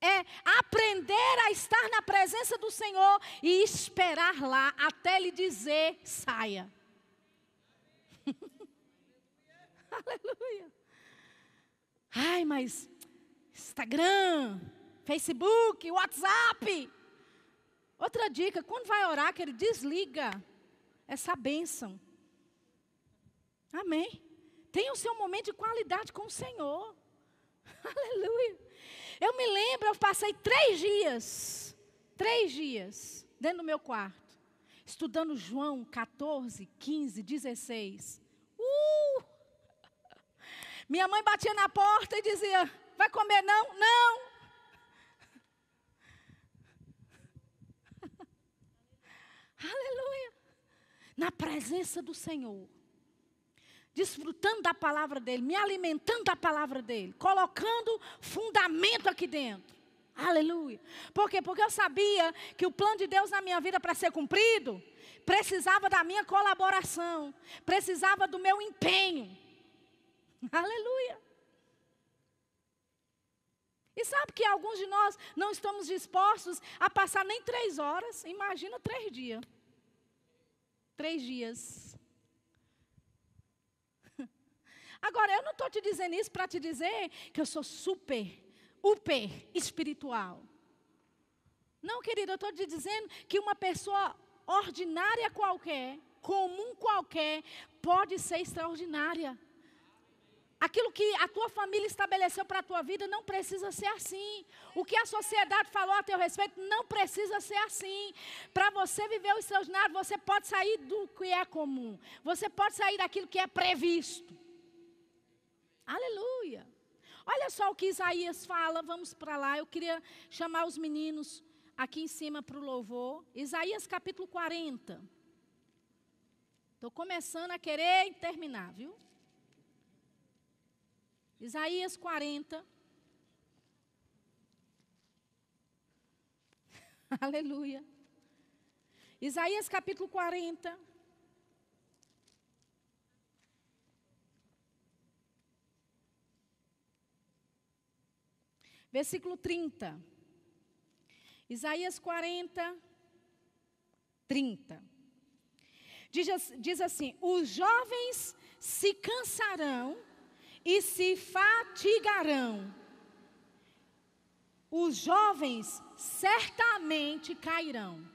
é aprender a estar na presença do Senhor e esperar lá até Ele dizer: saia. [laughs] Aleluia. Ai, mas Instagram, Facebook, WhatsApp. Outra dica, quando vai orar, que ele desliga essa bênção. Amém. Tenha o seu momento de qualidade com o Senhor. [laughs] Aleluia. Eu me lembro, eu passei três dias, três dias, dentro do meu quarto, estudando João 14, 15, 16. Uh! [laughs] Minha mãe batia na porta e dizia: Vai comer? Não, não. [laughs] Aleluia. Na presença do Senhor. Desfrutando da palavra dele, me alimentando da palavra dele, colocando fundamento aqui dentro. Aleluia. Por quê? Porque eu sabia que o plano de Deus na minha vida para ser cumprido precisava da minha colaboração, precisava do meu empenho. [laughs] Aleluia. E sabe que alguns de nós não estamos dispostos a passar nem três horas, imagina três dias. Três dias. Agora, eu não estou te dizendo isso para te dizer que eu sou super, super espiritual. Não, querido, eu estou te dizendo que uma pessoa ordinária qualquer, comum qualquer, pode ser extraordinária. Aquilo que a tua família estabeleceu para a tua vida não precisa ser assim. O que a sociedade falou a teu respeito não precisa ser assim. Para você viver o extraordinário, você pode sair do que é comum. Você pode sair daquilo que é previsto. Aleluia. Olha só o que Isaías fala, vamos para lá. Eu queria chamar os meninos aqui em cima para o louvor. Isaías capítulo 40. Estou começando a querer terminar, viu? Isaías 40. [laughs] Aleluia. Isaías capítulo 40. Versículo 30. Isaías 40, 30. Diz, diz assim: Os jovens se cansarão e se fatigarão. Os jovens certamente cairão.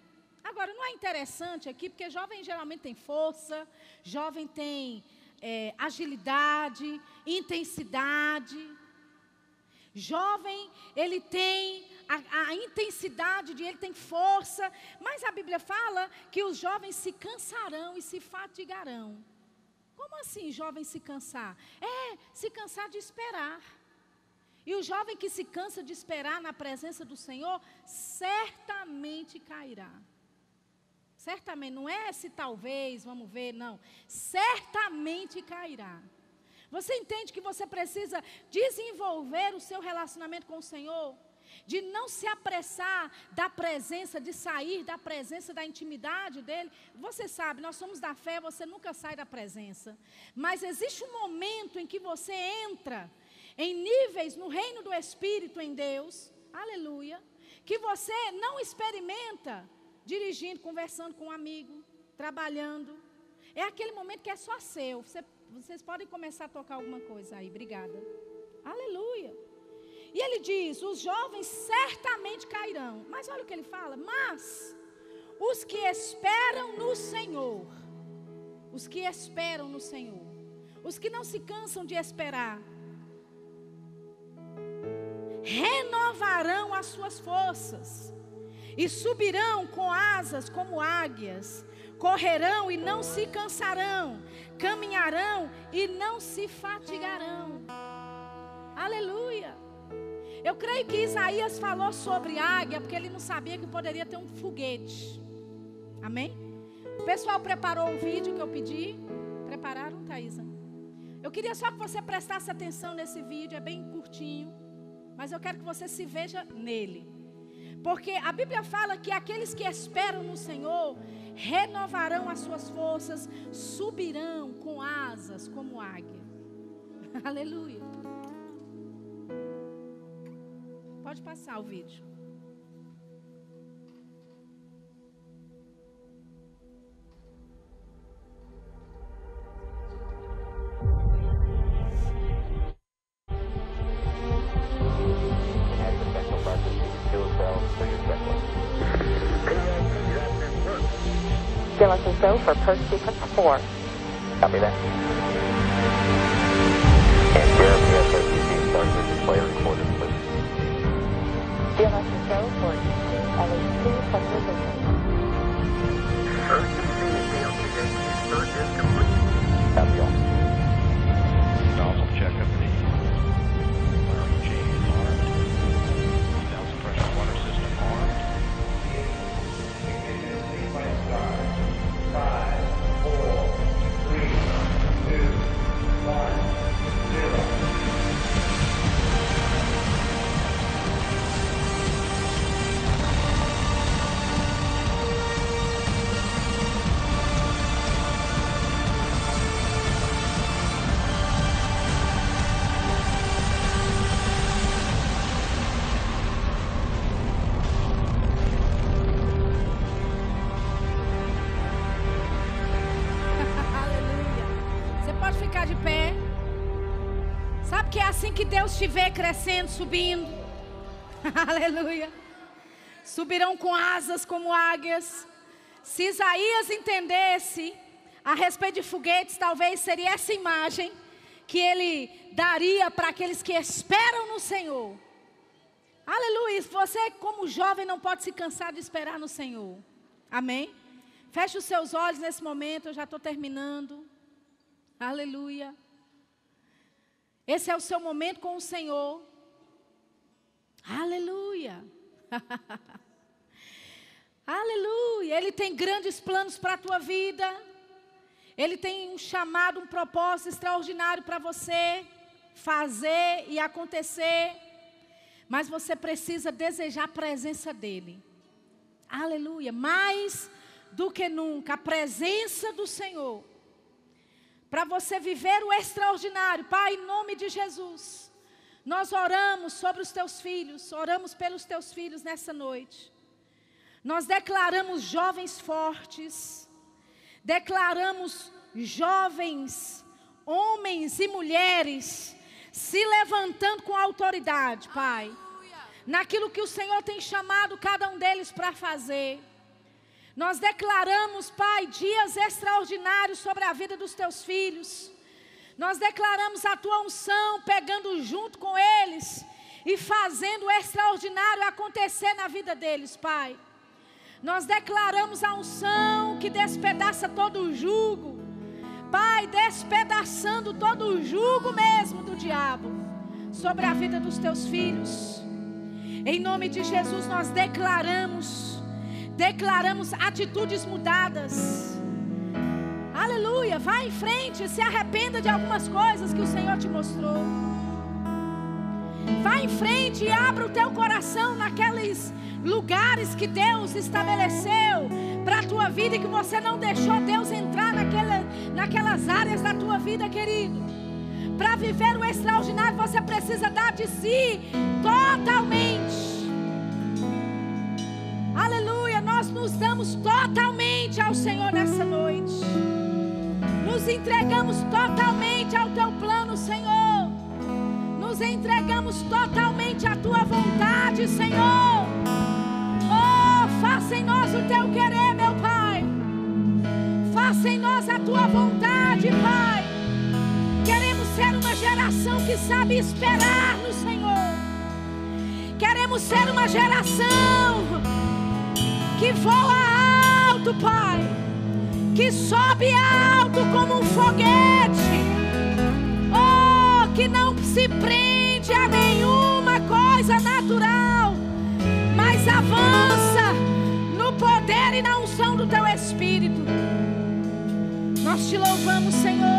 Agora, não é interessante aqui, porque jovem geralmente tem força, jovem tem é, agilidade, intensidade. Jovem, ele tem a, a, intensidade de ele tem força, mas a Bíblia fala que os jovens se cansarão e se fatigarão. Como assim, jovem se cansar? É, se cansar de esperar. E o jovem que se cansa de esperar na presença do Senhor, certamente cairá. Certamente, não é se talvez, vamos ver, não. Certamente cairá. Você entende que você precisa desenvolver o seu relacionamento com o Senhor? De não se apressar da presença, de sair da presença, da intimidade dele. Você sabe, nós somos da fé, você nunca sai da presença. Mas existe um momento em que você entra em níveis no reino do Espírito em Deus, aleluia, que você não experimenta dirigindo, conversando com um amigo, trabalhando. É aquele momento que é só seu. Você, vocês podem começar a tocar alguma coisa aí, obrigada. Aleluia. E ele diz: os jovens certamente cairão. Mas olha o que ele fala: mas os que esperam no Senhor, os que esperam no Senhor, os que não se cansam de esperar, renovarão as suas forças e subirão com asas como águias, correrão e não se cansarão, caminharão e não se fatigarão. Aleluia. Eu creio que Isaías falou sobre águia porque ele não sabia que poderia ter um foguete. Amém? O pessoal preparou o vídeo que eu pedi. Prepararam, Thaisa? Eu queria só que você prestasse atenção nesse vídeo, é bem curtinho. Mas eu quero que você se veja nele. Porque a Bíblia fala que aqueles que esperam no Senhor renovarão as suas forças, subirão com asas como águia. [laughs] Aleluia. Pode passar o vídeo. For Perth Sequence 4. Copy that. And Jeremy at start your display recorder, please. DLS for LA2 vê crescendo, subindo. [laughs] Aleluia. Subirão com asas como águias. Se Isaías entendesse a respeito de foguetes, talvez seria essa imagem que ele daria para aqueles que esperam no Senhor. Aleluia. Você, como jovem, não pode se cansar de esperar no Senhor. Amém? Feche os seus olhos nesse momento, eu já estou terminando. Aleluia. Esse é o seu momento com o Senhor. Aleluia. [laughs] Aleluia. Ele tem grandes planos para a tua vida. Ele tem um chamado, um propósito extraordinário para você fazer e acontecer. Mas você precisa desejar a presença dEle. Aleluia. Mais do que nunca, a presença do Senhor. Para você viver o extraordinário, Pai, em nome de Jesus. Nós oramos sobre os teus filhos, oramos pelos teus filhos nessa noite. Nós declaramos jovens fortes, declaramos jovens, homens e mulheres se levantando com autoridade, Pai, naquilo que o Senhor tem chamado cada um deles para fazer. Nós declaramos, Pai, dias extraordinários sobre a vida dos teus filhos. Nós declaramos a tua unção pegando junto com eles e fazendo o extraordinário acontecer na vida deles, Pai. Nós declaramos a unção que despedaça todo o jugo. Pai, despedaçando todo o jugo mesmo do diabo sobre a vida dos teus filhos. Em nome de Jesus nós declaramos, declaramos atitudes mudadas. Aleluia, vá em frente, se arrependa de algumas coisas que o Senhor te mostrou. Vá em frente e abra o teu coração naqueles lugares que Deus estabeleceu para a tua vida e que você não deixou Deus entrar naquela, naquelas áreas da tua vida, querido. Para viver o extraordinário, você precisa dar de si totalmente. Aleluia, nos damos totalmente ao Senhor nessa noite. Nos entregamos totalmente ao teu plano, Senhor. Nos entregamos totalmente à tua vontade, Senhor. Oh, faça em nós o teu querer, meu Pai. Faça em nós a tua vontade, Pai. Queremos ser uma geração que sabe esperar no Senhor. Queremos ser uma geração que voa alto, Pai. Que sobe alto como um foguete. Oh, que não se prende a nenhuma coisa natural, mas avança no poder e na unção do Teu Espírito. Nós te louvamos, Senhor.